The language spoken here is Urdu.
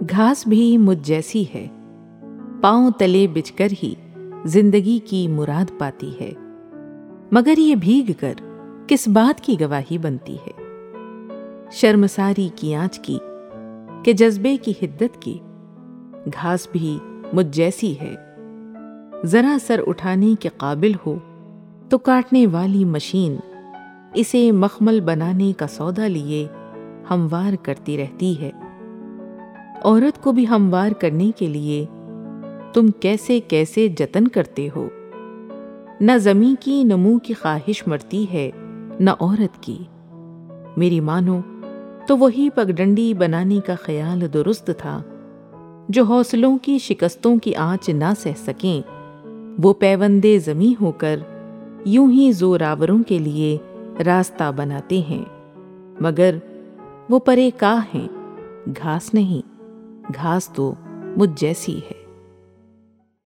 گھاس بھی مجھ جیسی ہے۔ پاؤں تلے بچ کر ہی زندگی کی مراد پاتی ہے۔ مگر یہ بھیگ کر کس بات کی گواہی بنتی ہے؟ شرمساری کی آنچ کی کہ جذبے کی حدت کی گھاس بھی مجھ جیسی ہے۔ ذرا سر اٹھانے کے قابل ہو تو کاٹنے والی مشین اسے مخمل بنانے کا سودا لیے ہموار کرتی رہتی ہے۔ عورت کو بھی ہموار کرنے کے لیے تم کیسے کیسے جتن کرتے ہو۔ نہ زمیں کی نمو کی خواہش مرتی ہے، نہ عورت کی۔ میری مانو، تو وہی پگڈنڈی بنانے کا خیال درست تھا، جو حوصلوں کی شکستوں کی آنچ نہ سہ سکیں۔ وہ پیوندے زمیں ہو کر یوں ہی زوراوروں کے لیے راستہ بناتے ہیں، مگر وہ پرے کا ہیں، گھاس نہیں۔ گھاس تو مجھ جیسی ہے۔